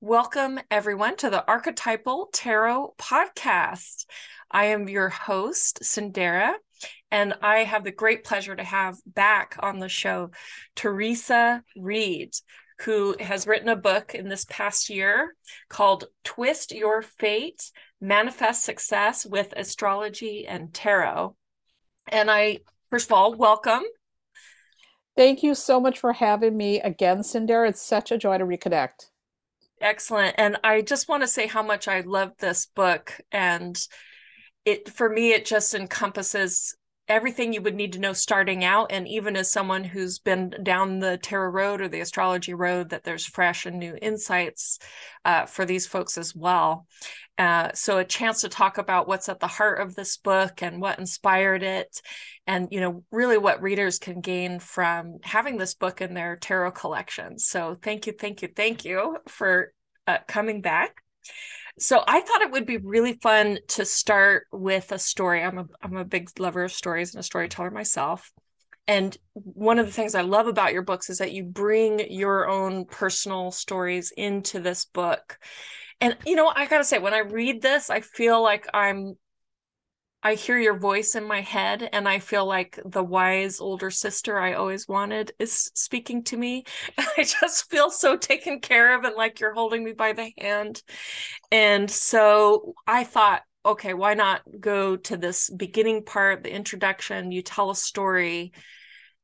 Welcome, everyone, to the Archetypal Tarot Podcast. I am your host, Sindera, and I have the great pleasure to have back on the show Theresa Reed, who has written a book in this past year called Twist Your Fate Manifest Success with Astrology and Tarot. And I, first of all, welcome. Thank you so much for having me again, Sindera. It's such a joy to reconnect. Excellent. And I just want to say how much I love this book. And it, for me, it just encompasses everything you would need to know starting out. And even as someone who's been down the tarot road or the astrology road, that there's fresh and new insights uh, for these folks as well. Uh, so a chance to talk about what's at the heart of this book and what inspired it and you know really what readers can gain from having this book in their tarot collection so thank you thank you thank you for uh, coming back so I thought it would be really fun to start with a story. I'm a I'm a big lover of stories and a storyteller myself. And one of the things I love about your books is that you bring your own personal stories into this book. And you know, I got to say when I read this, I feel like I'm I hear your voice in my head and I feel like the wise older sister I always wanted is speaking to me. I just feel so taken care of and like you're holding me by the hand. And so I thought, okay, why not go to this beginning part, the introduction, you tell a story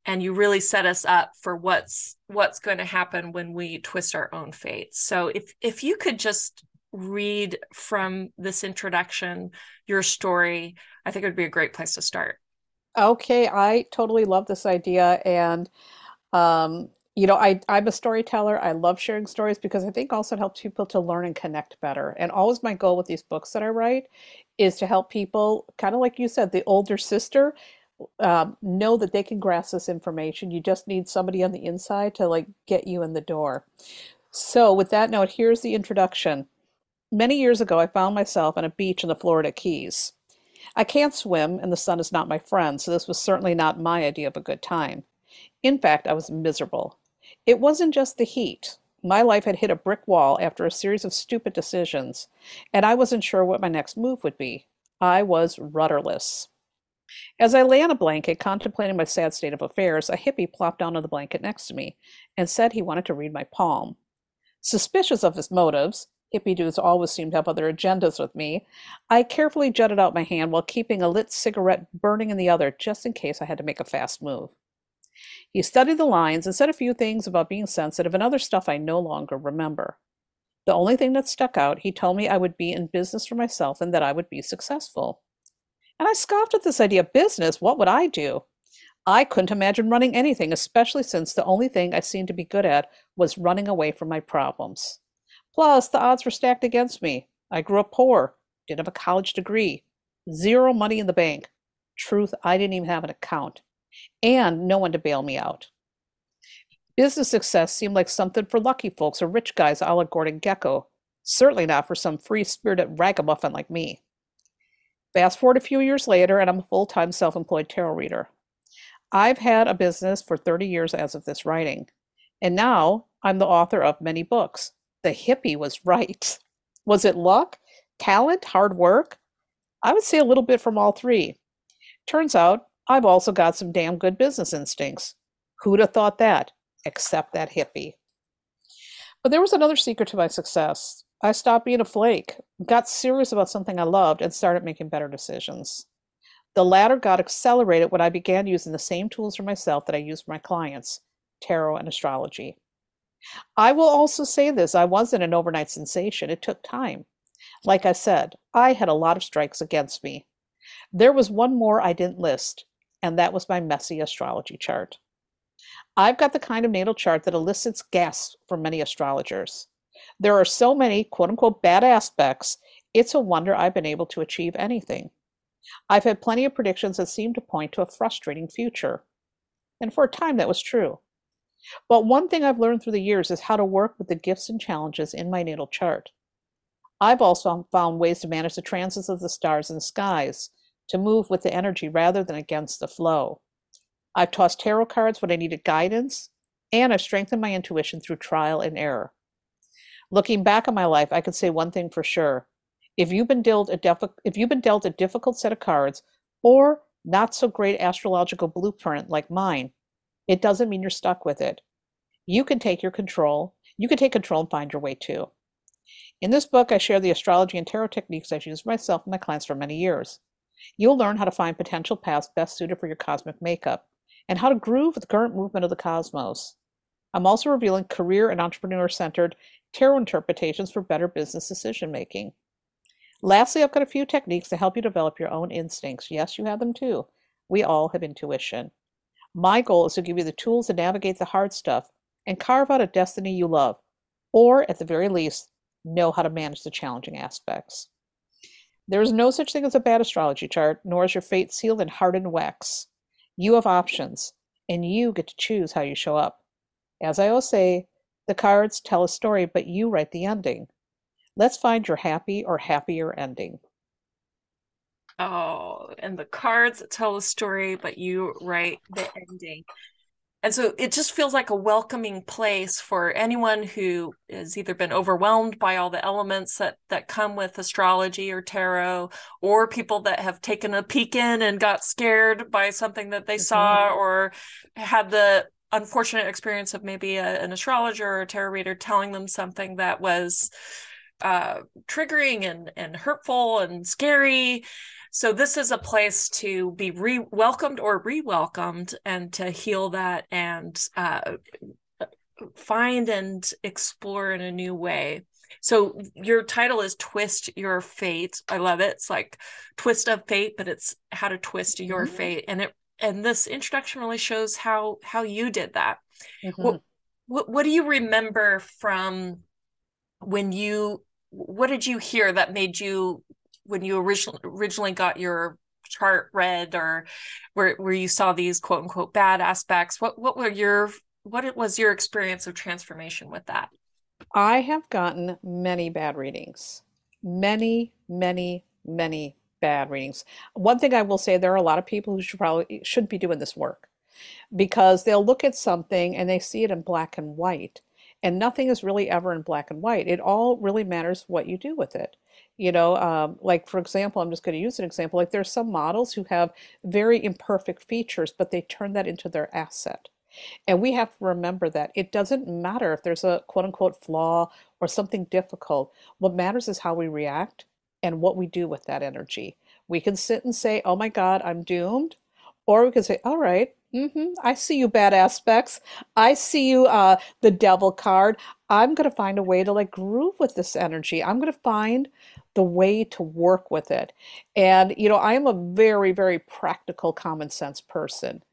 and you really set us up for what's what's going to happen when we twist our own fate. So if if you could just read from this introduction your story, I think it would be a great place to start. Okay, I totally love this idea. And, um, you know, I, I'm a storyteller. I love sharing stories because I think also it helps people to learn and connect better. And always my goal with these books that I write is to help people, kind of like you said, the older sister, um, know that they can grasp this information. You just need somebody on the inside to like get you in the door. So, with that note, here's the introduction. Many years ago, I found myself on a beach in the Florida Keys. I can't swim, and the sun is not my friend, so this was certainly not my idea of a good time. In fact, I was miserable. It wasn't just the heat. My life had hit a brick wall after a series of stupid decisions, and I wasn't sure what my next move would be. I was rudderless. As I lay on a blanket contemplating my sad state of affairs, a hippie plopped down on the blanket next to me and said he wanted to read my palm. Suspicious of his motives, hippie dudes always seem to have other agendas with me, I carefully jutted out my hand while keeping a lit cigarette burning in the other just in case I had to make a fast move. He studied the lines and said a few things about being sensitive and other stuff I no longer remember. The only thing that stuck out, he told me I would be in business for myself and that I would be successful. And I scoffed at this idea of business. What would I do? I couldn't imagine running anything, especially since the only thing I seemed to be good at was running away from my problems. Plus, the odds were stacked against me. I grew up poor, didn't have a college degree, zero money in the bank. Truth, I didn't even have an account, and no one to bail me out. Business success seemed like something for lucky folks or rich guys a la Gordon Gekko, certainly not for some free spirited ragamuffin like me. Fast forward a few years later, and I'm a full time self employed tarot reader. I've had a business for 30 years as of this writing, and now I'm the author of many books, the hippie was right. Was it luck, talent, hard work? I would say a little bit from all three. Turns out I've also got some damn good business instincts. Who'd have thought that? Except that hippie. But there was another secret to my success. I stopped being a flake, got serious about something I loved, and started making better decisions. The latter got accelerated when I began using the same tools for myself that I use for my clients tarot and astrology. I will also say this I wasn't an overnight sensation. It took time. Like I said, I had a lot of strikes against me. There was one more I didn't list, and that was my messy astrology chart. I've got the kind of natal chart that elicits gasps from many astrologers. There are so many quote unquote bad aspects, it's a wonder I've been able to achieve anything. I've had plenty of predictions that seem to point to a frustrating future. And for a time, that was true. But one thing I've learned through the years is how to work with the gifts and challenges in my natal chart. I've also found ways to manage the transits of the stars and skies, to move with the energy rather than against the flow. I've tossed tarot cards when I needed guidance, and I've strengthened my intuition through trial and error. Looking back on my life, I can say one thing for sure. If you've been dealt a defi- if you've been dealt a difficult set of cards or not so great astrological blueprint like mine, it doesn't mean you're stuck with it. You can take your control. You can take control and find your way too. In this book, I share the astrology and tarot techniques I've used myself and my clients for many years. You'll learn how to find potential paths best suited for your cosmic makeup and how to groove with the current movement of the cosmos. I'm also revealing career and entrepreneur centered tarot interpretations for better business decision making. Lastly, I've got a few techniques to help you develop your own instincts. Yes, you have them too. We all have intuition. My goal is to give you the tools to navigate the hard stuff and carve out a destiny you love, or at the very least, know how to manage the challenging aspects. There is no such thing as a bad astrology chart, nor is your fate sealed in hardened wax. You have options, and you get to choose how you show up. As I always say, the cards tell a story, but you write the ending. Let's find your happy or happier ending. Oh, and the cards tell a story, but you write the ending and so it just feels like a welcoming place for anyone who has either been overwhelmed by all the elements that that come with astrology or tarot or people that have taken a peek in and got scared by something that they mm-hmm. saw or had the unfortunate experience of maybe a, an astrologer or a tarot reader telling them something that was uh, triggering and and hurtful and scary so this is a place to be re-welcomed or re-welcomed and to heal that and uh, find and explore in a new way. So your title is Twist Your Fate. I love it. It's like twist of fate, but it's how to twist mm-hmm. your fate. And it and this introduction really shows how how you did that. Mm-hmm. What, what what do you remember from when you what did you hear that made you when you originally originally got your chart read or where where you saw these quote unquote bad aspects what what were your what was your experience of transformation with that? I have gotten many bad readings. Many many many bad readings. One thing i will say there are a lot of people who should probably should be doing this work because they'll look at something and they see it in black and white and nothing is really ever in black and white. It all really matters what you do with it you know um, like for example i'm just going to use an example like there's some models who have very imperfect features but they turn that into their asset and we have to remember that it doesn't matter if there's a quote unquote flaw or something difficult what matters is how we react and what we do with that energy we can sit and say oh my god i'm doomed or we can say all right Mm-hmm. I see you bad aspects. I see you uh the devil card. I'm gonna find a way to like groove with this energy. I'm gonna find the way to work with it. And, you know, I am a very, very practical, common sense person.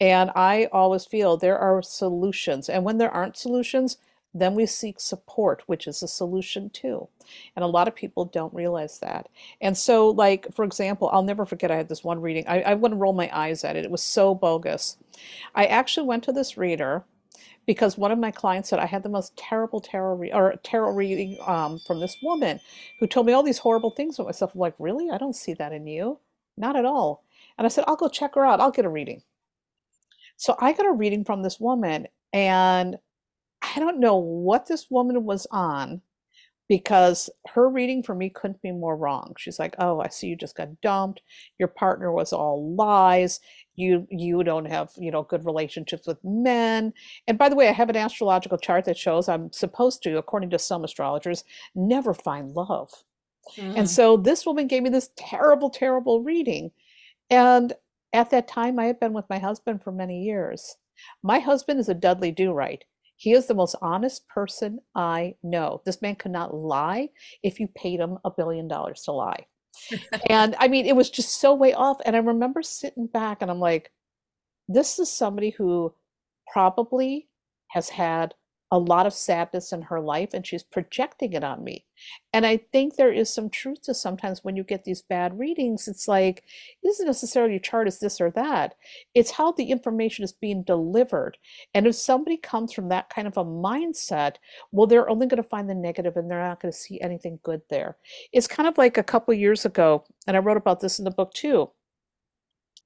And I always feel there are solutions. And when there aren't solutions, then we seek support, which is a solution too. And a lot of people don't realize that. And so, like, for example, I'll never forget I had this one reading. I, I wouldn't roll my eyes at it. It was so bogus. I actually went to this reader because one of my clients said I had the most terrible tarot re- or tarot reading um, from this woman who told me all these horrible things about myself. I'm like, really? I don't see that in you, not at all. And I said, I'll go check her out. I'll get a reading. So I got a reading from this woman, and I don't know what this woman was on, because her reading for me couldn't be more wrong. She's like, "Oh, I see you just got dumped. Your partner was all lies. You you don't have, you know, good relationships with men." And by the way, I have an astrological chart that shows I'm supposed to, according to some astrologers, never find love. Mm. And so this woman gave me this terrible terrible reading. And at that time I had been with my husband for many years. My husband is a Dudley Do Right. He is the most honest person I know. This man could not lie if you paid him a billion dollars to lie. and I mean, it was just so way off. And I remember sitting back and I'm like, this is somebody who probably has had a lot of sadness in her life and she's projecting it on me. And I think there is some truth to sometimes when you get these bad readings, it's like, it isn't necessarily your chart is this or that. It's how the information is being delivered. And if somebody comes from that kind of a mindset, well, they're only going to find the negative and they're not going to see anything good there. It's kind of like a couple years ago, and I wrote about this in the book too.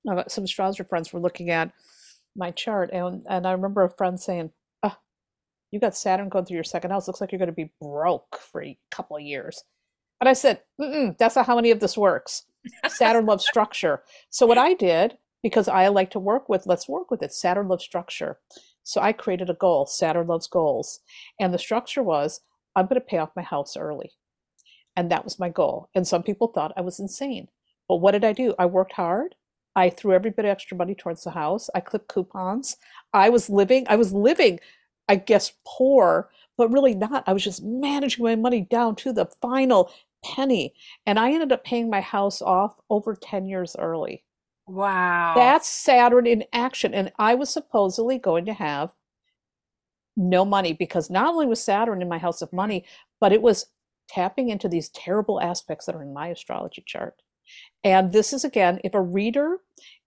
Uh, some astrologer friends were looking at my chart, and, and I remember a friend saying, You got Saturn going through your second house. Looks like you're going to be broke for a couple of years. And I said, that's not how any of this works. Saturn loves structure. So what I did, because I like to work with, let's work with it. Saturn loves structure. So I created a goal. Saturn loves goals. And the structure was, I'm going to pay off my house early. And that was my goal. And some people thought I was insane. But what did I do? I worked hard. I threw every bit of extra money towards the house. I clipped coupons. I was living, I was living, I guess, poor, but really not. I was just managing my money down to the final penny. And I ended up paying my house off over 10 years early. Wow. That's Saturn in action. And I was supposedly going to have no money because not only was Saturn in my house of money, but it was tapping into these terrible aspects that are in my astrology chart. And this is again, if a reader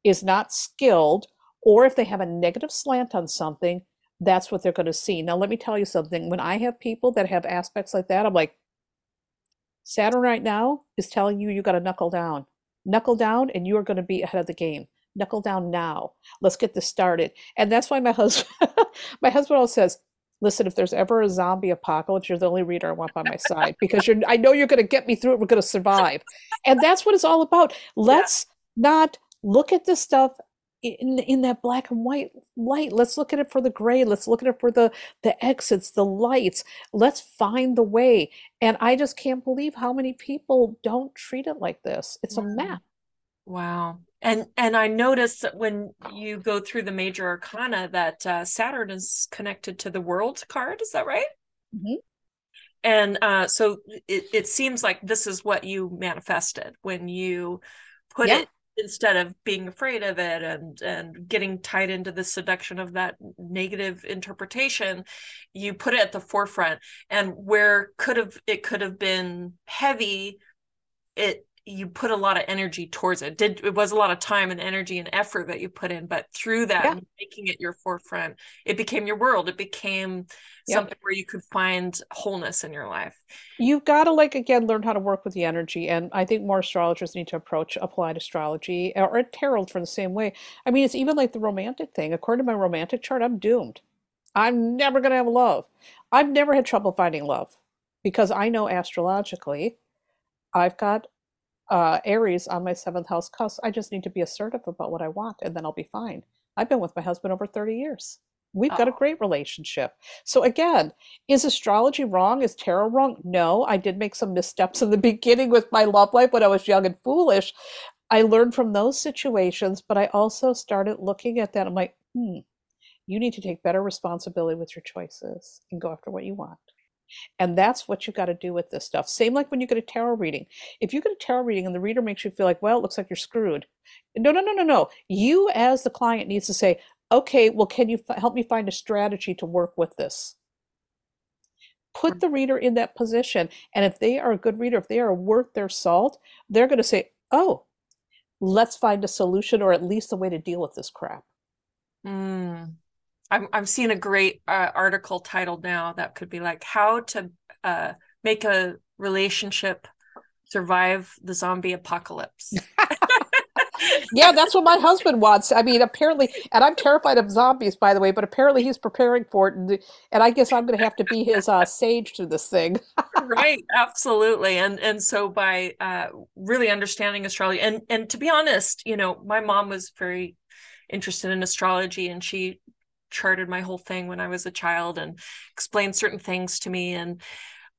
is not skilled or if they have a negative slant on something, that's what they're going to see. Now, let me tell you something. When I have people that have aspects like that, I'm like, Saturn right now is telling you you got to knuckle down. Knuckle down, and you are going to be ahead of the game. Knuckle down now. Let's get this started. And that's why my husband, my husband always says, listen, if there's ever a zombie apocalypse, you're the only reader I want by my side because you're I know you're going to get me through it. We're going to survive. And that's what it's all about. Let's yeah. not look at this stuff in in that black and white light. Let's look at it for the gray. Let's look at it for the the exits, the lights. Let's find the way. And I just can't believe how many people don't treat it like this. It's a map. Wow. And and I notice that when you go through the major arcana that uh, Saturn is connected to the world card. Is that right? Mm-hmm. And uh, so it, it seems like this is what you manifested when you put yeah. it instead of being afraid of it and and getting tied into the seduction of that negative interpretation you put it at the forefront. And where could have it could have been heavy it you put a lot of energy towards it. Did it was a lot of time and energy and effort that you put in but through that yeah. making it your forefront it became your world. It became something where you could find wholeness in your life. You've got to like again learn how to work with the energy and i think more astrologers need to approach applied astrology eh, or tarot for the same way. I mean it's even like the romantic thing. According to my romantic chart i'm doomed. I'm never going to have love. I've never had trouble finding love because i know astrologically I've got uh, Aries on my seventh house cusp. I just need to be assertive about what I want, and then I'll be fine. I've been with my husband over 30 years. We've oh. got a oh. great relationship. So again, is astrology wrong? Is tarot wrong? No, I did make some missteps in the beginning with my love life when I was young and foolish. I learned from those situations, but I also started looking at that. I'm like, hmm, you need to take better responsibility with your choices and go after what you want. And that's what you got to do with this stuff. Same like when you get a tarot reading. If you get a tarot reading and the reader makes you feel like, well, it looks like you're screwed. No, no, no, no, no. You, as the client, needs to say, okay, well, can you f- help me find a strategy to work with this? Put the reader in that position. And if they are a good reader, if they are worth their salt, they're going to say, oh, let's find a solution or at least a way to deal with this crap. Mm. I'm I'm seeing a great uh, article titled now that could be like how to uh, make a relationship survive the zombie apocalypse. yeah, that's what my husband wants. I mean, apparently, and I'm terrified of zombies, by the way, but apparently he's preparing for it, and, and I guess I'm going to have to be his uh, sage to this thing. right, absolutely, and and so by uh, really understanding astrology, and and to be honest, you know, my mom was very interested in astrology, and she charted my whole thing when I was a child and explained certain things to me and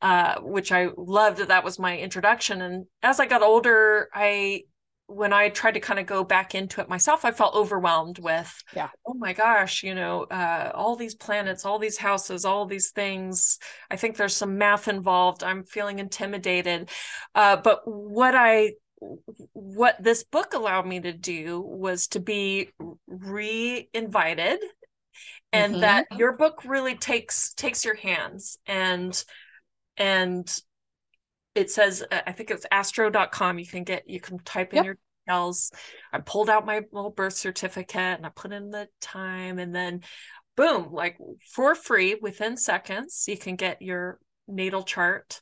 uh, which I loved that that was my introduction. And as I got older, I when I tried to kind of go back into it myself, I felt overwhelmed with, yeah, oh my gosh, you know, uh, all these planets, all these houses, all these things. I think there's some math involved. I'm feeling intimidated. Uh, but what I what this book allowed me to do was to be re-invited and mm-hmm. that your book really takes takes your hands. And and it says i think it's astro.com you can get you can type in yep. your details. I pulled out my little birth certificate and i put in the time. And then boom like for free within seconds you can get your natal chart.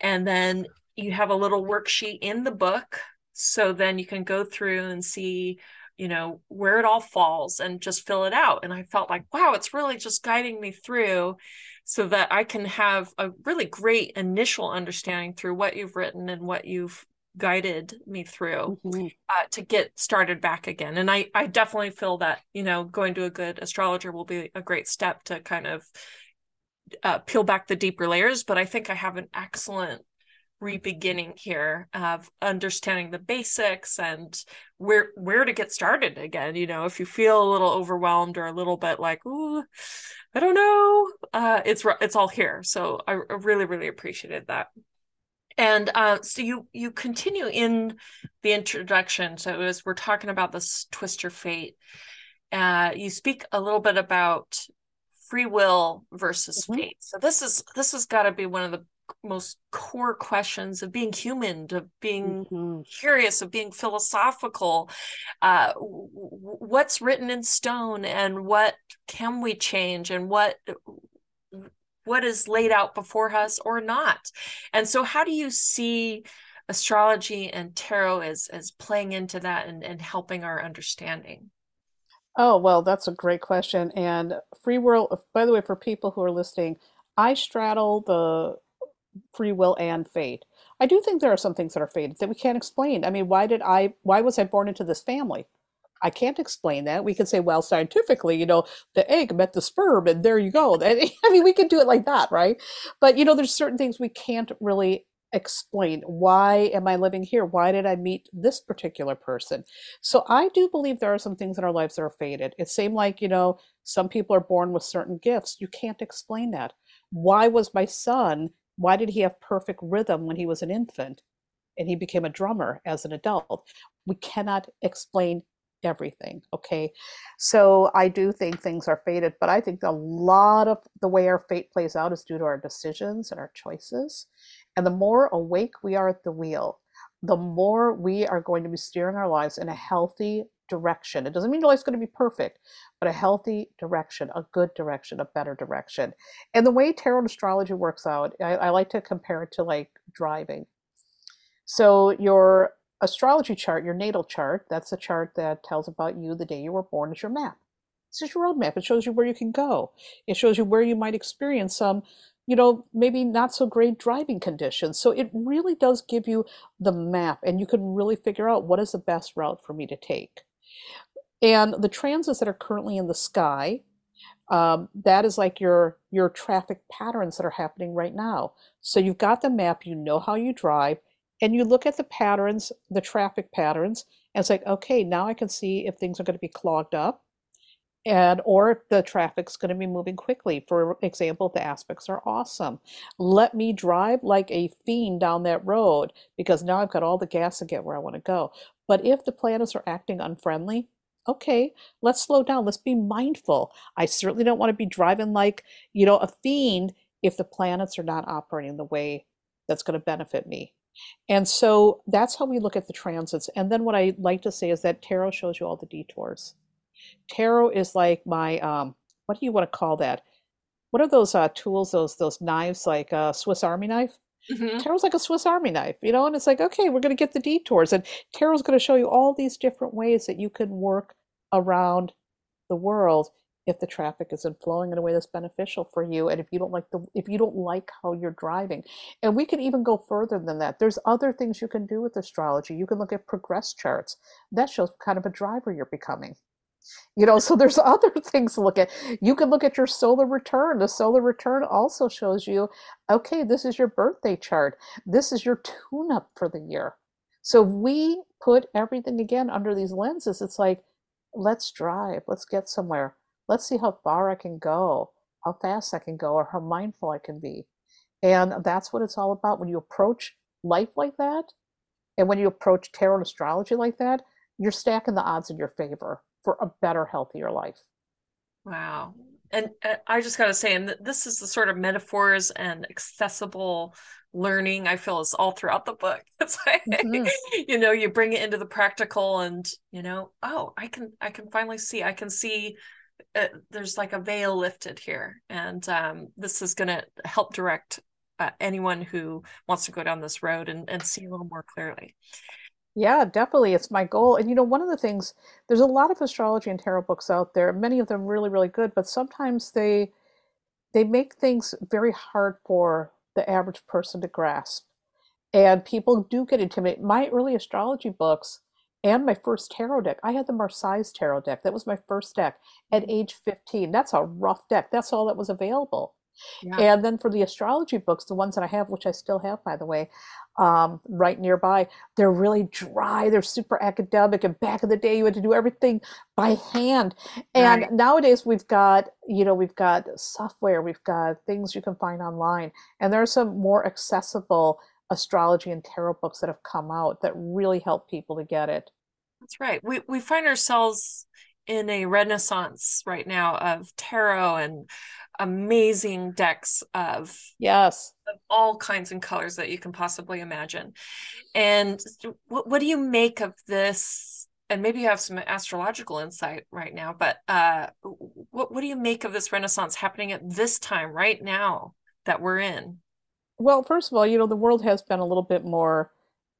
And then you have a little worksheet in the book. So then you can go through and see you know where it all falls and just fill it out and i felt like wow it's really just guiding me through so that i can have a really great initial understanding through what you've written and what you've guided me through mm-hmm. uh, to get started back again and i i definitely feel that you know going to a good astrologer will be a great step to kind of uh, peel back the deeper layers but i think i have an excellent re-beginning here of understanding the basics and where where to get started again you know if you feel a little overwhelmed or a little bit like ooh i don't know uh it's it's all here so i, I really really appreciated that and uh, so you you continue in the introduction. So as we're talking about this Twist Your Fate, uh, you speak a little bit about free will versus mm-hmm. fate. So this is this has got to be one of the most core questions of being human, of being mm-hmm. curious, of being philosophical. Uh, what's written in stone, and what can we change, and what what is laid out before us or not and so how do you see astrology and tarot as as playing into that and, and helping our understanding oh well that's a great question and free will by the way for people who are listening i straddle the free will and fate i do think there are some things that are fated that we can't explain i mean why did i why was i born into this family I can't explain that. We can say, well, scientifically, you know, the egg met the sperm, and there you go. I mean, we can do it like that, right? But you know, there's certain things we can't really explain. Why am I living here? Why did I meet this particular person? So I do believe there are some things in our lives that are fated. It seemed like, you know, some people are born with certain gifts. You can't explain that. Why was my son? Why did he have perfect rhythm when he was an infant? and he became a drummer as an adult. We cannot explain everything. Okay. So I do think things are fated, but I think a lot of the way our fate plays out is due to our decisions and our choices. And the more awake we are at the wheel, the more we are going to be steering our lives in a healthy direction. It doesn't mean your life's going to be perfect, but a healthy direction, a good direction, a better direction. And the way tarot astrology works out, I, I like to compare it to like driving. So your astrology chart, your natal chart, that's the chart that tells about you the day you were born, is your map. This is your roadmap. It shows you where you can go. It shows you where you might experience some, you know, maybe not so great driving conditions. So it really does give you the map, and you can really figure out what is the best route for me to take. And the transits that are currently in the sky, um, that is like your your traffic patterns that are happening right now. So you've got the map, you know how you drive, and you look at the patterns, the traffic patterns, and it's like, okay, now I can see if things are going to be clogged up and or if the traffic's going to be moving quickly. For example, the aspects are awesome. Let me drive like a fiend down that road because now I've got all the gas to get where I want to go. But if the planets are acting unfriendly, okay, let's slow down. Let's be mindful. I certainly don't want to be driving like, you know, a fiend if the planets are not operating the way that's going to benefit me. And so that's how we look at the transits. And then what I like to say is that tarot shows you all the detours. Tarot is like my um, what do you want to call that? What are those uh, tools? Those those knives like a Swiss Army knife? Mm-hmm. Tarot's like a Swiss Army knife, you know. And it's like okay, we're going to get the detours, and tarot's going to show you all these different ways that you can work around the world if the traffic isn't flowing in a way that's beneficial for you and if you don't like the if you don't like how you're driving and we can even go further than that there's other things you can do with astrology you can look at progress charts that shows kind of a driver you're becoming you know so there's other things to look at. You can look at your solar return. The solar return also shows you okay this is your birthday chart. This is your tune up for the year. So we put everything again under these lenses. It's like let's drive. Let's get somewhere. Let's see how far I can go, how fast I can go, or how mindful I can be. And that's what it's all about. When you approach life like that, and when you approach tarot astrology like that, you're stacking the odds in your favor for a better, healthier life. Wow. And uh, I just got to say, and this is the sort of metaphors and accessible learning I feel is all throughout the book. It's like, mm-hmm. you know, you bring it into the practical and, you know, oh, I can, I can finally see, I can see uh, there's like a veil lifted here and um, this is going to help direct uh, anyone who wants to go down this road and, and see a little more clearly Yeah, definitely. It's my goal. And you know, one of the things, there's a lot of astrology and tarot books out there, many of them really, really good, but sometimes they they make things very hard for the average person to grasp. And people do get intimidated. My early astrology books and my first tarot deck, I had the Marseilles tarot deck. That was my first deck at mm-hmm. age 15. That's a rough deck. That's all that was available. Yeah. And then for the astrology books, the ones that I have, which I still have, by the way, um, right nearby, they're really dry. They're super academic. And back in the day, you had to do everything by hand. And Right. nowadays, we've got, you know, we've got software, we've got things you can find online, and there are some more accessible astrology and tarot books that have come out that really help people to get it. That's right. We we find ourselves in a renaissance right now of tarot and amazing decks of, Yes. of all kinds and colors that you can possibly imagine. And what what do you make of this? And maybe you have some astrological insight right now, but uh, what what do you make of this renaissance happening at this time right now that we're in? Well, first of all, you know, the world has been a little bit more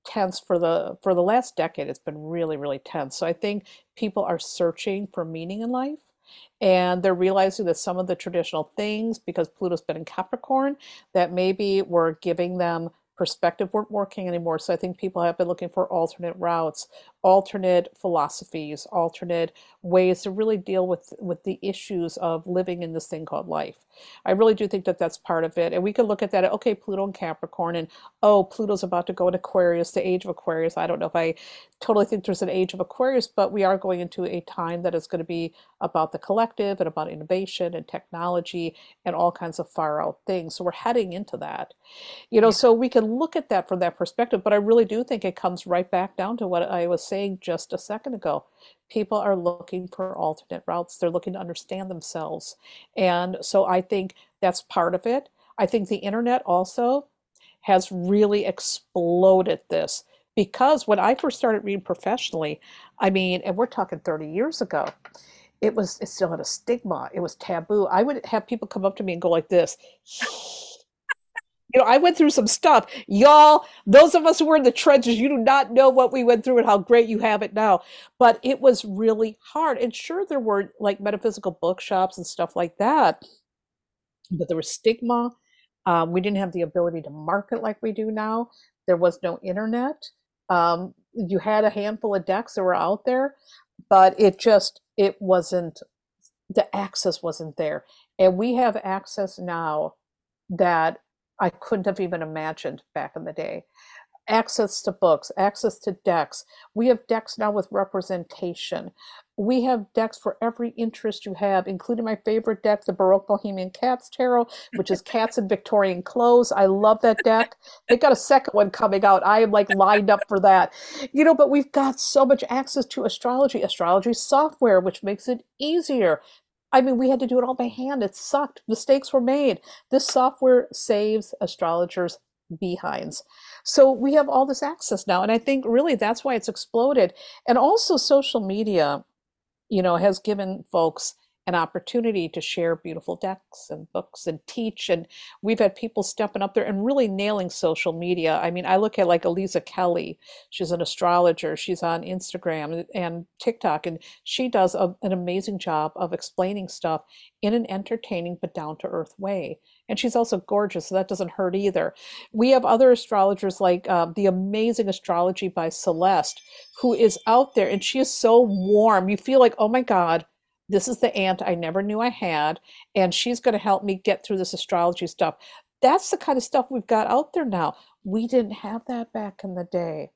tense for the for the last decade. It's been really, really tense. So I think people are searching for meaning in life, and they're realizing that some of the traditional things, because Pluto's been in Capricorn, that maybe were giving them perspective weren't working anymore. So I think people have been looking for alternate routes, alternate philosophies, alternate ways to really deal with with the issues of living in this thing called life. I really do think that that's part of it. And we could look at that, okay, Pluto and Capricorn, and oh, Pluto's about to go in Aquarius, the age of Aquarius. I don't know if I totally think there's an age of Aquarius, but we are going into a time that is going to be about the collective and about innovation and technology and all kinds of far out things. So we're heading into that. You know, Yeah. so we can look at that from that perspective, but I really do think it comes right back down to what I was saying just a second ago. People are looking for alternate routes. They're looking to understand themselves. And so I think that's part of it. I think the internet also has really exploded this because when I first started reading professionally, I mean, and we're talking 30 years ago, it was it still had a stigma. It was taboo. I would have people come up to me and go like this. You know, I went through some stuff. Y'all, those of us who were in the trenches, you do not know what we went through and how great you have it now. But it was really hard. And sure, there were like metaphysical bookshops and stuff like that, but there was stigma. Um, we didn't have the ability to market like we do now. There was no internet. Um, you had a handful of decks that were out there, but it just it wasn't the access wasn't there. And we have access now that I couldn't have even imagined back in the day access to books, access to decks. We have decks now with representation. We have decks for every interest you have, including my favorite deck, the Baroque Bohemian Cats Tarot, which is cats in Victorian clothes. I love that deck. They got a second one coming out. I am like lined up for that. You know, but we've got so much access to astrology, astrology software, which makes it easier. I mean, we had to do it all by hand. It sucked. Mistakes were made. This software saves astrologers behinds. So we have all this access now. And I think really that's why it's exploded. And also social media, you know, has given folks an opportunity to share beautiful decks and books and teach. And we've had people stepping up there and really nailing social media. I mean, I look at like Aliza Kelly, she's an astrologer, she's on Instagram and TikTok, and she does a, an amazing job of explaining stuff in an entertaining but down to earth way. And she's also gorgeous, so that doesn't hurt either. We have other astrologers like um, the amazing astrology by Celeste, who is out there and she is so warm. You feel like, oh my God, this is the aunt I never knew I had, and she's going to help me get through this astrology stuff. That's the kind of stuff we've got out there now. We didn't have that back in the day.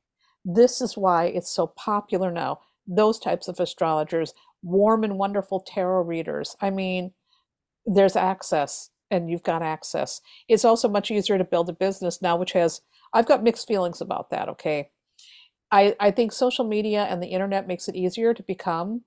This is why it's so popular now. Those types of astrologers, warm and wonderful tarot readers. I mean, there's access and you've got access. It's also much easier to build a business now, which has, I've got mixed feelings about that, okay? I, I think social media and the internet makes it easier to become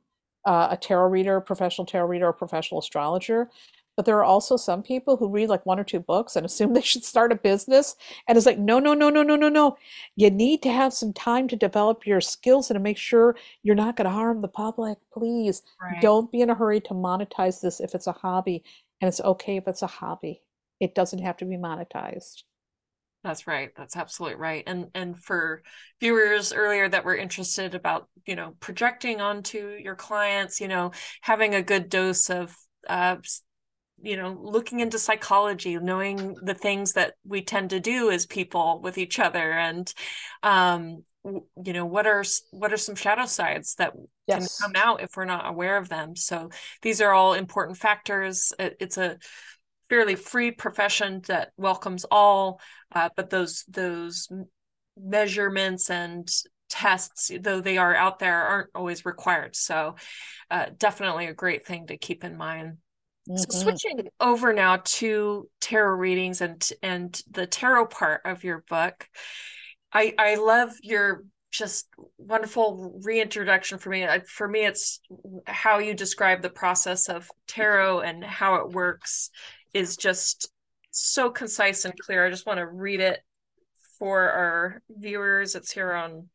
uh, a tarot reader, a professional tarot reader, or professional astrologer. But there are also some people who read like one or two books and assume they should start a business. And it's like, no, no, no, no, no, no, no. You need to have some time to develop your skills and to make sure you're not going to harm the public. Please Right. don't be in a hurry to monetize this if it's a hobby. And it's okay if it's a hobby, it doesn't have to be monetized. That's right. That's absolutely right. And and for viewers earlier that were interested about, you know, projecting onto your clients, you know, having a good dose of uh you know, looking into psychology, knowing the things that we tend to do as people with each other and um you know what are what are some shadow sides that yes. can come out if we're not aware of them so these are all important factors it's a fairly free profession that welcomes all, uh, but those those measurements and tests, though they are out there, aren't always required. So, uh, definitely a great thing to keep in mind. Mm-hmm. So switching over now to tarot readings and and the tarot part of your book, I I love your just wonderful reintroduction for me. For me, it's how you describe the process of tarot and how it works is just so concise and clear. I just want to read it for our viewers. It's here on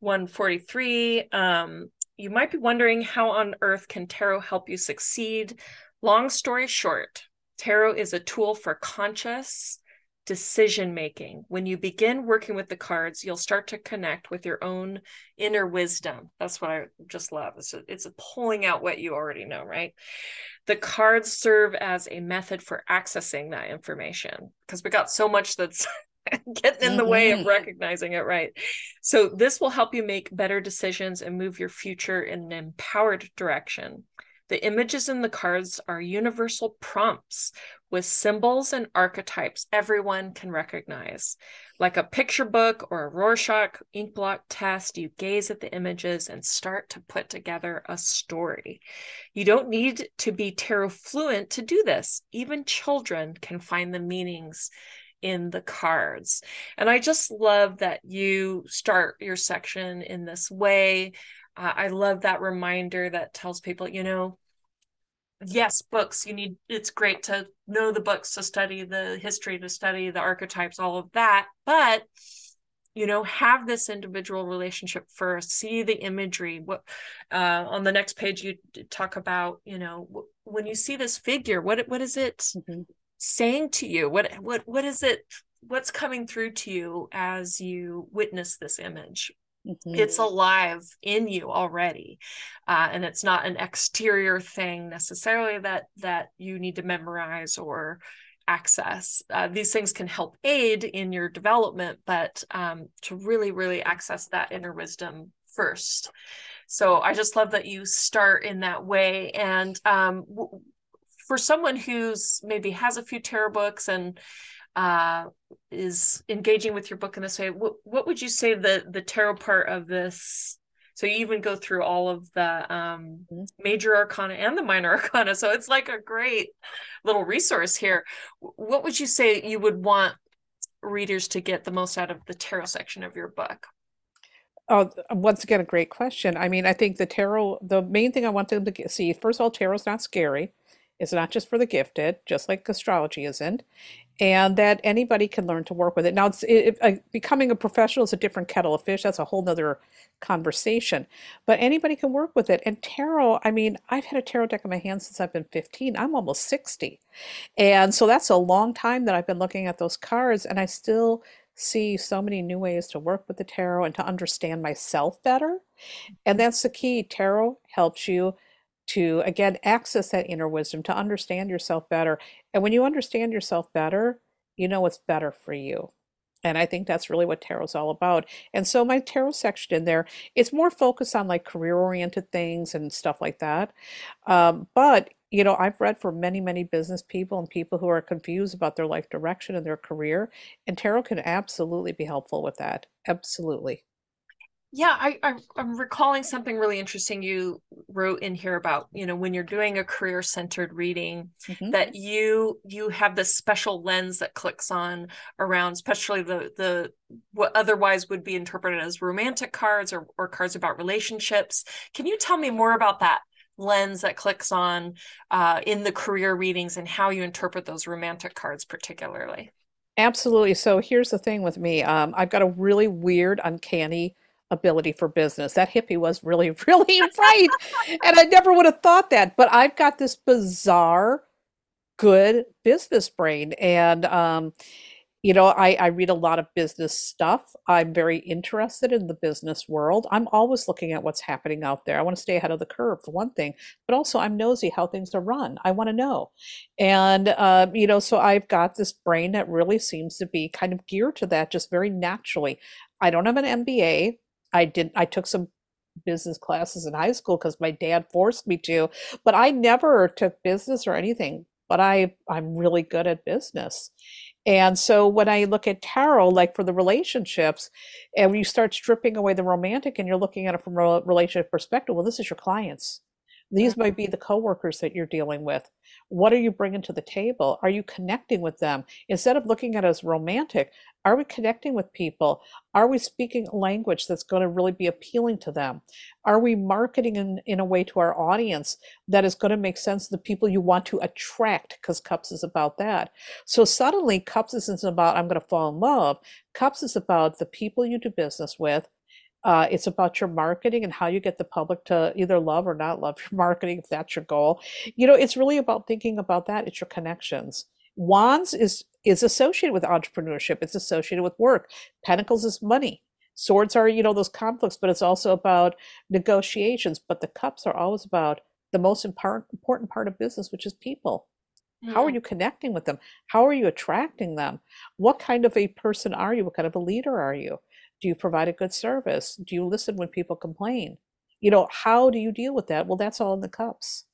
143. Um, you might be wondering how on earth can tarot help you succeed? Long story short, tarot is a tool for conscious decision making. When you begin working with the cards, you'll start to connect with your own inner wisdom. That's what I just love. It's a, it's a pulling out what you already know, right? The cards serve as a method for accessing that information because we got so much that's getting in the way of mm-hmm. recognizing it right. So this will help you make better decisions and move your future in an empowered direction. The images in the cards are universal prompts with symbols and archetypes everyone can recognize. Like a picture book or a Rorschach ink blot test, you gaze at the images and start to put together a story. You don't need to be tarot fluent to do this. Even children can find the meanings in the cards. And I just love that you start your section in this way. Uh, I love that reminder that tells people, you know, yes books you need it's great to know the books to study the history to study the archetypes all of that. But you know have this individual relationship first see the imagery. What uh, on the next page you talk about you know when you see this figure what what is it mm-hmm. saying to you? What what what is it what's coming through to you as you witness this image Mm-hmm. It's alive in you already, uh, and it's not an exterior thing necessarily that that you need to memorize or access. Uh, these things can help aid in your development, but um, to really, really access that inner wisdom first. So I just love that you start in that way. And um, w- for someone who's maybe has a few tarot books and uh, is engaging with your book in this way, what, what would you say the the tarot part of this? So you even go through all of the um, mm-hmm. major arcana and the minor arcana. So it's like a great little resource here. What would you say you would want readers to get the most out of the tarot section of your book? Oh, once again, a great question. I mean, I think the tarot, the main thing I want them to see, first of all, tarot's not scary. It's not just for the gifted, just like astrology isn't and that anybody can learn to work with it. Now, it's it, uh, becoming a professional is a different kettle of fish. That's a whole nother conversation. But anybody can work with it. And tarot, I mean, I've had a tarot deck in my hand since I've been 15. I'm almost 60. And so that's a long time that I've been looking at those cards, and I still see so many new ways to work with the tarot and to understand myself better. And that's the key. Tarot helps you to again access that inner wisdom to understand yourself better and when you understand yourself better you know what's better for you and i think that's really what tarot's all about and so my tarot section in there it's more focused on like career oriented things and stuff like that um, but you know i've read for many many business people and people who are confused about their life direction and their career and tarot can absolutely be helpful with that absolutely yeah I, I i'm recalling something really interesting you wrote in here about you know when you're doing a career centered reading mm-hmm. that you you have this special lens that clicks on around especially the the what otherwise would be interpreted as romantic cards or, or cards about relationships. Can you tell me more about that lens that clicks on uh, in the career readings and how you interpret those romantic cards particularly? Absolutely. So here's the thing with me. Um, i've got a really weird uncanny ability for business. That hippie was really, really right. and I never would have thought that. But I've got this bizarre, good business brain. And, um, You know, I, I read a lot of business stuff. I'm very interested in the business world. I'm always looking at what's happening out there. I want to stay ahead of the curve, for one thing, but also I'm nosy how things are run. I want to know. And, uh, you know, so I've got this brain that really seems to be kind of geared to that just very naturally. I don't have an MBA. I did, I took some business classes in high school because my dad forced me to, but I never took business or anything. But I, I'm really good at business. And so when I look at tarot, like for the relationships, and when you start stripping away the romantic and you're looking at it from a relationship perspective, well, this is your clients. These might be mm-hmm. the coworkers that you're dealing with. What are you bringing to the table? Are you connecting with them? Instead of looking at it as romantic, are we connecting with people? Are we speaking language that's going to really be appealing to them? Are we marketing in, in a way to our audience that is going to make sense to the people you want to attract? Because Cups is about that. So suddenly, Cups isn't about, I'm going to fall in love. Cups is about the people you do business with uh, it's about your marketing and how you get the public to either love or not love your marketing if that's your goal. You know, it's really about thinking about that. It's your connections. Wands is is associated with entrepreneurship. It's associated with work. Pentacles is money. Swords are, you know, those conflicts, but it's also about negotiations. But the cups are always about the most important important part of business, which is people. How are you connecting with them? How are you attracting them? What kind of a person are you? What kind of a leader are you? Do you provide a good service? Do you listen when people complain? You know, how do you deal with that? Well, that's all in the cups.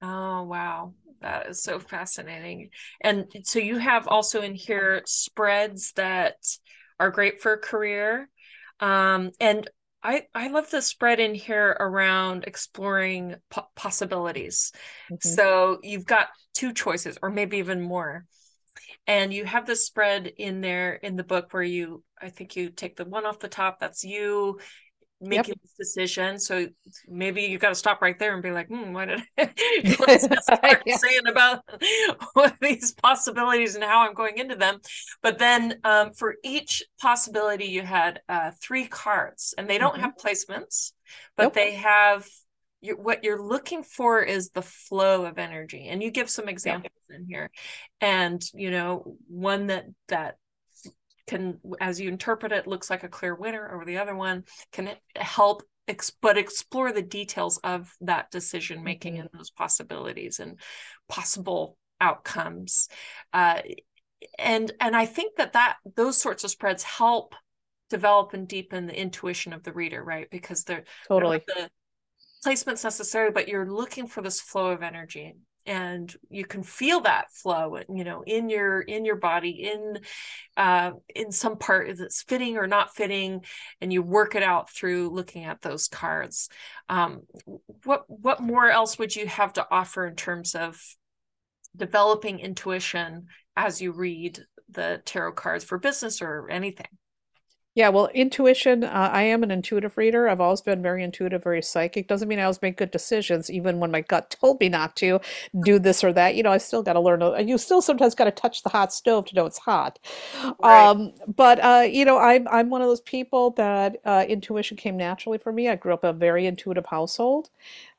Oh, wow. That is so fascinating. And so you have also in here spreads that are great for a career. Um, and I I love the spread in here around exploring po possibilities. hmm So you've got two choices, or maybe even more. And you have this spread in there in the book where you, I think you take the one off the top, that's you Yep. making this decision. So maybe you got to stop right there and be like, hmm, what did this card Yeah. saying about what these possibilities and how I'm going into them? But then um, for each possibility, you had uh, three cards, and they don't hmm have placements, but Nope. they have you, what you're looking for is the flow of energy, and you give some examples in here, and you know one that that can, as you interpret it, looks like a clear winner over the other one, can help ex- but explore the details of that decision making hmm and those possibilities and possible outcomes. Uh, and and I think that that those sorts of spreads help develop and deepen the intuition of the reader, right? Because they're they're Totally. the placements necessary, but you're looking for this flow of energy and you can feel that flow you know in your in your body in uh in some part that's fitting or not fitting and you work it out through looking at those cards. Um what what more else would you have to offer in terms of developing intuition as you read the tarot cards for business or anything Yeah, well, intuition, uh, I am an intuitive reader. I've always been very intuitive, very psychic. Doesn't mean I always make good decisions, even when my gut told me not to do this or that. You know, I still got to learn. You still sometimes got to touch the hot stove to know it's hot. right Um, but uh, you know, I'm I'm one of those people that uh, intuition came naturally for me. I grew up in a very intuitive household.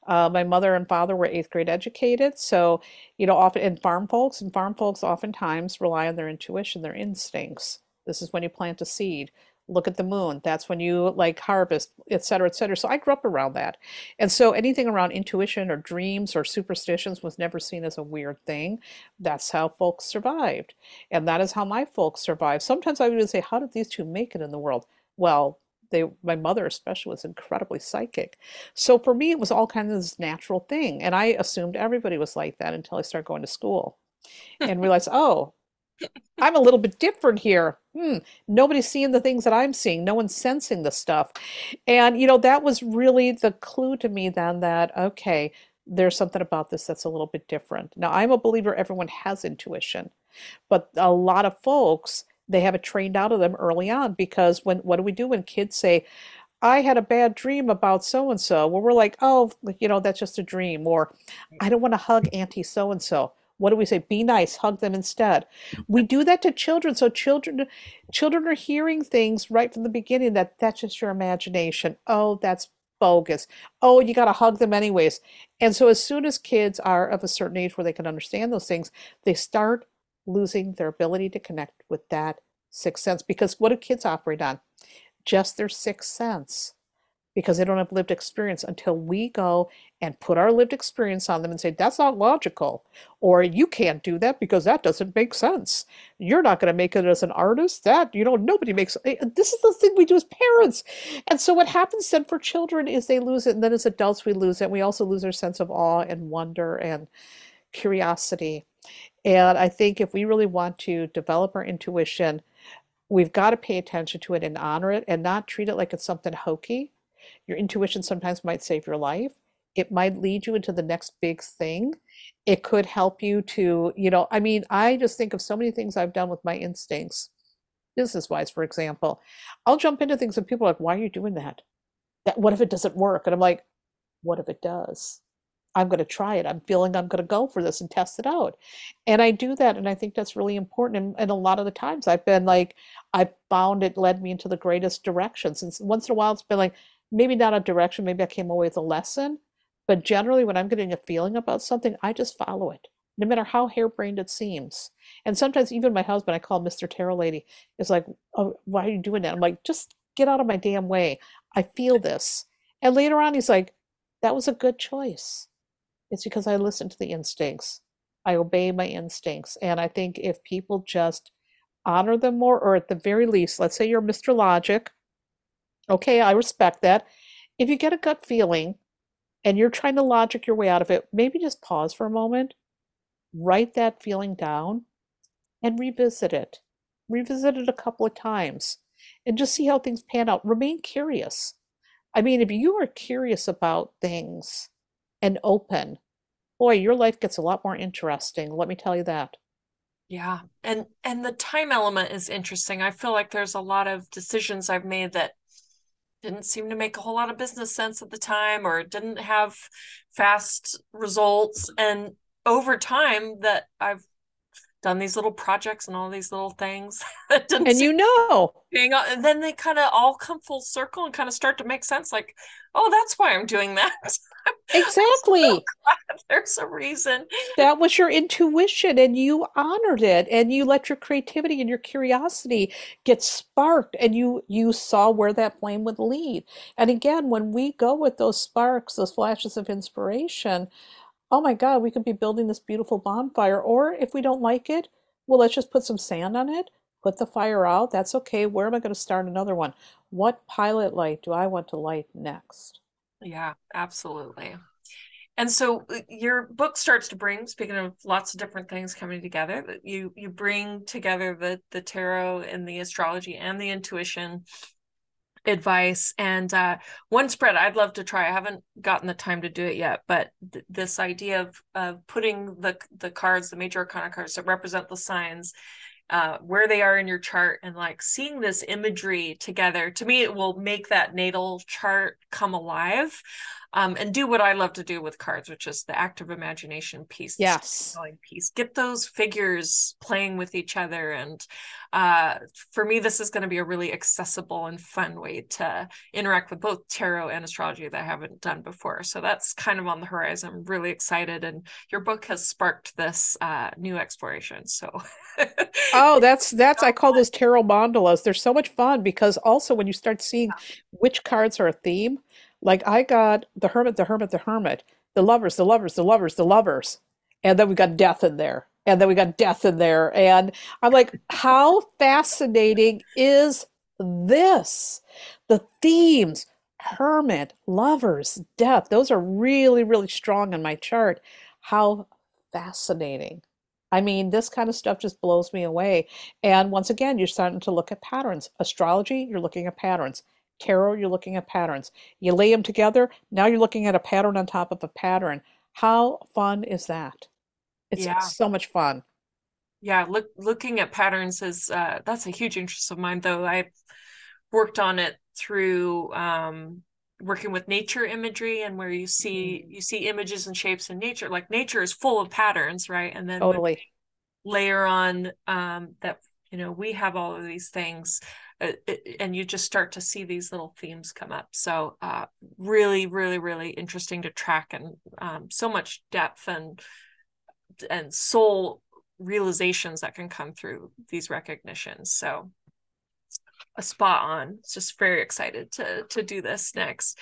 Uh, my mother and father were eighth grade educated, so you know, often and farm folks and farm folks oftentimes rely on their intuition, their instincts. This is when you plant a seed. Look at the moon. That's when you like harvest, et cetera, et cetera. So I grew up around that. And so anything around intuition or dreams or superstitions was never seen as a weird thing. That's how folks survived. And that is how my folks survived. Sometimes I would even say, how did these two make it in the world? Well, they, my mother especially was incredibly psychic. So for me, it was all kind of this natural thing. And I assumed everybody was like that until I started going to school and realized, oh, I'm a little bit different here. Hmm, nobody's seeing the things that I'm seeing. No one's sensing the stuff. And, you know, that was really the clue to me then that, okay, there's something about this that's a little bit different. Now, I'm a believer everyone has intuition, but a lot of folks, they have it trained out of them early on because when what do we do when kids say, I had a bad dream about so and so. Well, we're like, oh, you know, that's just a dream. Or I don't want to hug Auntie so and so. What do we say? Be nice, hug them instead. We do that to children. So children children are hearing things right from the beginning that that's just your imagination. Oh, that's bogus. Oh, you got to hug them anyways. And so as soon as kids are of a certain age where they can understand those things, they start losing their ability to connect with that sixth sense. Because what do kids operate on? Just their sixth sense because they don't have lived experience until we go and put our lived experience on them and say, that's not logical. Or you can't do that because that doesn't make sense. You're not going to make it as an artist. That, you know, nobody makes eh, this is the thing we do as parents. And so what happens then for children is they lose it. And then as adults, we lose it. We also lose our sense of awe and wonder and curiosity. And I think if we really want to develop our intuition, we've got to pay attention to it and honor it and not treat it like it's something hokey your intuition sometimes might save your life. It might lead you into the next big thing. It could help you to, you know, I mean, I just think of so many things I've done with my instincts, business wise, for example. I'll jump into things and people are like, why are you doing that? That what if it doesn't work? And I'm like, what if it does? I'm going to try it. I'm feeling I'm going to go for this and test it out. And I do that. And I think that's really important. And, and a lot of the times I've been like, I found it led me into the greatest directions. And once in a while it's been like, maybe not a direction, maybe I came away with a lesson. But generally, when I'm getting a feeling about something, I just follow it, no matter how harebrained it seems. And sometimes, even my husband, I call Mr. Tarot Lady, is like, oh, why are you doing that? I'm like, just get out of my damn way. I feel this. And later on, he's like, that was a good choice. It's because I listen to the instincts. I obey my instincts. And I think if people just honor them more, or at the very least, let's say you're Mr. Logic, Okay, I respect that. If you get a gut feeling and you're trying to logic your way out of it, maybe just pause for a moment, write that feeling down, and revisit it. Revisit it a couple of times and just see how things pan out. Remain curious. I mean, if you are curious about things and open, boy, your life gets a lot more interesting. Let me tell you that. Yeah. And and the time element is interesting. I feel like there's a lot of decisions I've made that didn't seem to make a whole lot of business sense at the time or didn't have fast results. And over time that i've done these little projects and all these little things and you know. being, and then they kind of all come full circle and kind of start to make sense like oh that's why i'm doing that exactly so there's a reason that was your intuition and you honored it and you let your creativity and your curiosity get sparked and you you saw where that flame would lead and again when we go with those sparks those flashes of inspiration oh my God, we could be building this beautiful bonfire. Or if we don't like it, well, let's just put some sand on it, put the fire out. That's okay. Where am I going to start another one? What pilot light do I want to light next? Yeah, absolutely. And so uh, your book starts to bring, speaking of lots of different things coming together, that you you bring together the the tarot and the astrology and the intuition advice and uh, one spread i'd love to try i haven't gotten the time to do it yet but th- this idea of of putting the the cards the major arcana cards that represent the signs uh, where they are in your chart and like seeing this imagery together to me it will make that natal chart come alive um, and do what I love to do with cards, which is the active imagination piece. Yes. Piece. Get those figures playing with each other. And uh, for me, this is going to be a really accessible and fun way to interact with both tarot and astrology that I haven't done before. So that's kind of on the horizon. I'm really excited. And your book has sparked this uh, new exploration. So. oh, that's, that's, I call those tarot mandalas. They're so much fun because also when you start seeing which cards are a theme, like I got the hermit, the hermit, the hermit, the lovers, the lovers, the lovers, the lovers. And then we got death in there. And then we got death in there. And I'm like, how fascinating is this? The themes, hermit, lovers, death, those are really, really strong in my chart. How fascinating. I mean, this kind of stuff just blows me away. And once again, you're starting to look at patterns. Astrology, you're looking at patterns. Tarot, you're looking at patterns. You lay them together, now you're looking at a pattern on top of a pattern. How fun is that? It's yeah. so much fun. Yeah, look looking at patterns is uh that's a huge interest of mine though. I've worked on it through um working with nature imagery and where you see mm-hmm. you see images and shapes in nature like nature is full of patterns right and then totally layer on um that you know we have all of these things and you just start to see these little themes come up. So uh, really really really interesting to track and um, so much depth and and soul realizations that can come through these recognitions. So a spot on. Just very excited to to do this next.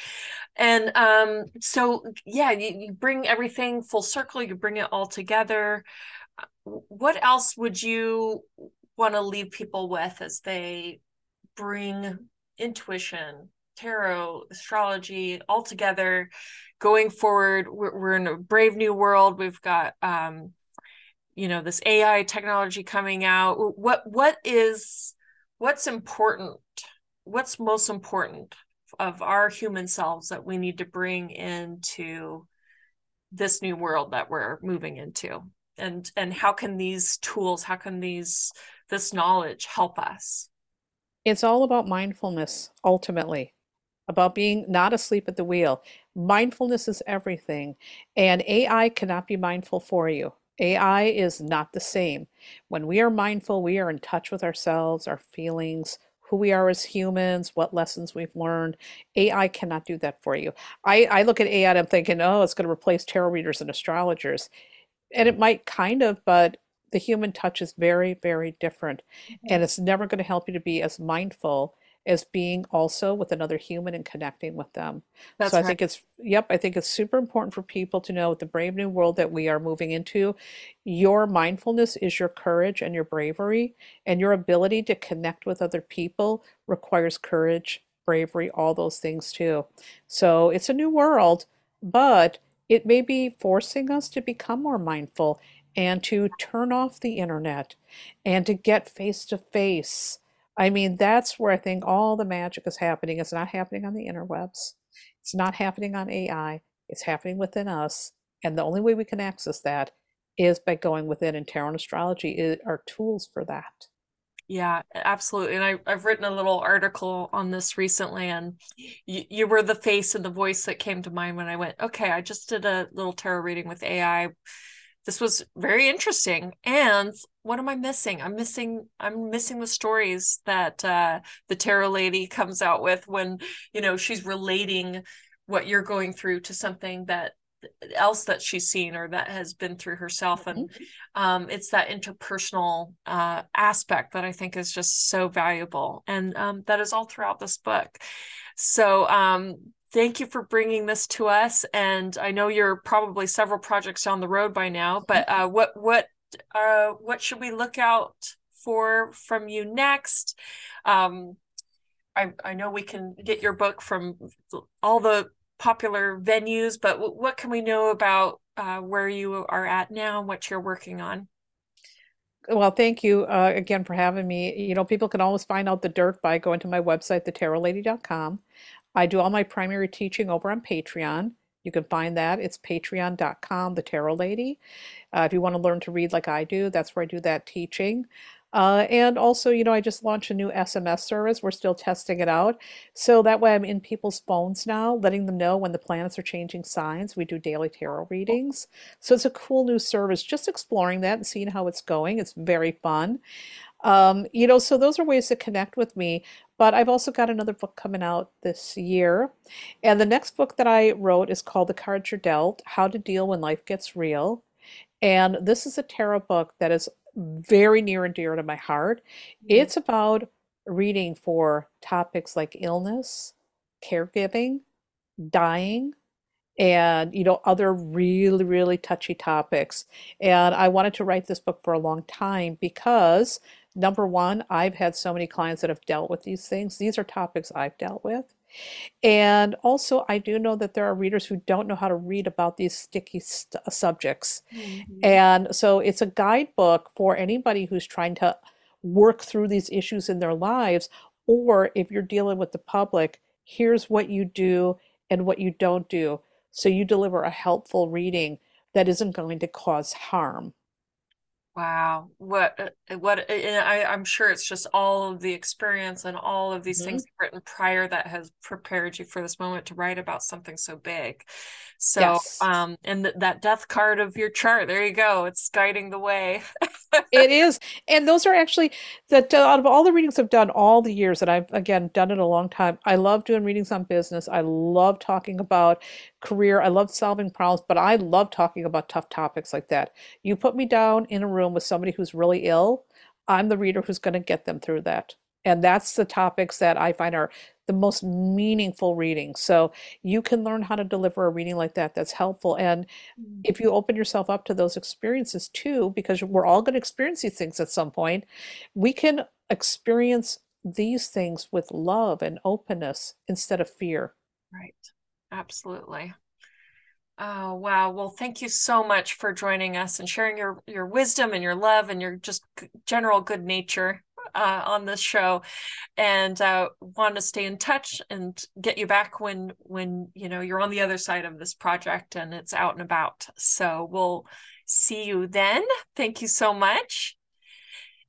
And um so yeah you, you bring everything full circle you bring it all together. What else would you want to leave people with as they bring intuition tarot astrology all together going forward. We're, we're in a brave new world. We've got um you know this ai technology coming out. What what is what's important what's most important of our human selves that we need to bring into this new world that we're moving into? And and how can these tools how can these this knowledge help us it's all about mindfulness ultimately about being not asleep at the wheel mindfulness is everything and ai cannot be mindful for you AI is not the same. When we are mindful, we are in touch with ourselves, our feelings, who we are as humans, what lessons we've learned. AI cannot do that for you. I, I look at AI and I'm thinking, oh, it's going to replace tarot readers and astrologers. And it might kind of, but the human touch is very, very different. Mm-hmm. And it's never going to help you to be as mindful as being also with another human and connecting with them. That's so I right. think it's yep, I think it's super important for people to know with the brave new world that we are moving into, your mindfulness is your courage and your bravery and your ability to connect with other people requires courage, bravery, all those things too. So it's a new world, but it may be forcing us to become more mindful and to turn off the internet and to get face to face I mean, that's where I think all the magic is happening. It's not happening on the interwebs. It's not happening on AI. It's happening within us. And the only way we can access that is by going within. And tarot and astrology are tools for that. Yeah, absolutely. And I, I've written a little article on this recently, and you, you were the face and the voice that came to mind when I went, okay, I just did a little tarot reading with AI this was very interesting. And what am i missing? I'm missing i'm missing the stories that uh the tarot lady comes out with when you know she's relating what you're going through to something that else that she's seen or that has been through herself. And mm-hmm. um, it's that interpersonal uh, aspect that i think is just so valuable. And um, that is all throughout this book. So um, thank you for bringing this to us. And I know you're probably several projects down the road by now, but uh, what what uh, what should we look out for from you next? Um, I I know we can get your book from all the popular venues, but w- what can we know about uh, where you are at now and what you're working on? Well, thank you uh, again for having me. You know, people can always find out the dirt by going to my website, thetarotlady.com. I do all my primary teaching over on Patreon. You can find that. It's patreon.com, the Tarot Lady. Uh, if you want to learn to read like I do, that's where I do that teaching. Uh, and also, you know, I just launched a new SMS service. We're still testing it out. So that way I'm in people's phones now, letting them know when the planets are changing signs. We do daily tarot readings. So it's a cool new service, just exploring that and seeing how it's going. It's very fun. Um, you know, so those are ways to connect with me. But I've also got another book coming out this year. And the next book that I wrote is called The Cards You're Dealt How to Deal When Life Gets Real. And this is a tarot book that is very near and dear to my heart. Mm-hmm. It's about reading for topics like illness, caregiving, dying, and you know other really really touchy topics and i wanted to write this book for a long time because Number one, I've had so many clients that have dealt with these things. These are topics I've dealt with. And also, I do know that there are readers who don't know how to read about these sticky st- subjects. Mm-hmm. And so, it's a guidebook for anybody who's trying to work through these issues in their lives. Or if you're dealing with the public, here's what you do and what you don't do. So, you deliver a helpful reading that isn't going to cause harm. Wow. What, uh, what, uh, I, I'm sure it's just all of the experience and all of these mm-hmm. things written prior that has prepared you for this moment to write about something so big. So, yes. um, and th- that death card of your chart, there you go. It's guiding the way. it is. And those are actually that uh, out of all the readings I've done all the years that I've again done it a long time. I love doing readings on business. I love talking about career. I love solving problems, but I love talking about tough topics like that. You put me down in a room with somebody who's really ill, I'm the reader who's going to get them through that. And that's the topics that I find are the most meaningful reading. So you can learn how to deliver a reading like that that's helpful. And Mm. if you open yourself up to those experiences too, because we're all going to experience these things at some point, we can experience these things with love and openness instead of fear. Right. Absolutely. Oh, wow. Well, thank you so much for joining us and sharing your your wisdom and your love and your just general good nature uh, on this show. And uh, want to stay in touch and get you back when when you know you're on the other side of this project and it's out and about. So we'll see you then. Thank you so much.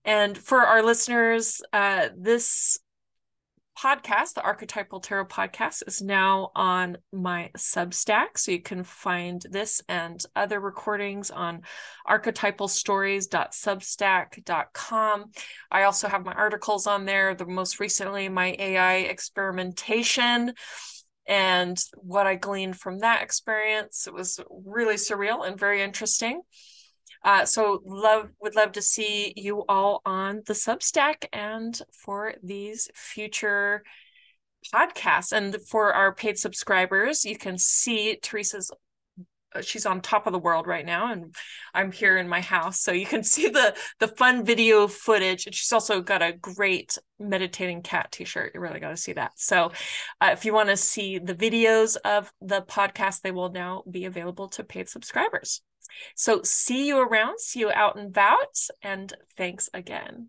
And for our listeners, uh, this podcast, the Archetypal Tarot podcast, is now on my Substack. So you can find this and other recordings on archetypalstories.substack.com. I also have my articles on there. The most recently, my AI experimentation and what I gleaned from that experience. It was really surreal and very interesting. Uh, so love would love to see you all on the Substack and for these future podcasts. And for our paid subscribers, you can see Theresa's uh, she's on top of the world right now and i'm here in my house. So you can see the the fun video footage. And she's also got a great meditating cat t-shirt. You really got to see that. So uh, if you want to see the videos of the podcast they will now be available to paid subscribers so see you around see you out and about and thanks again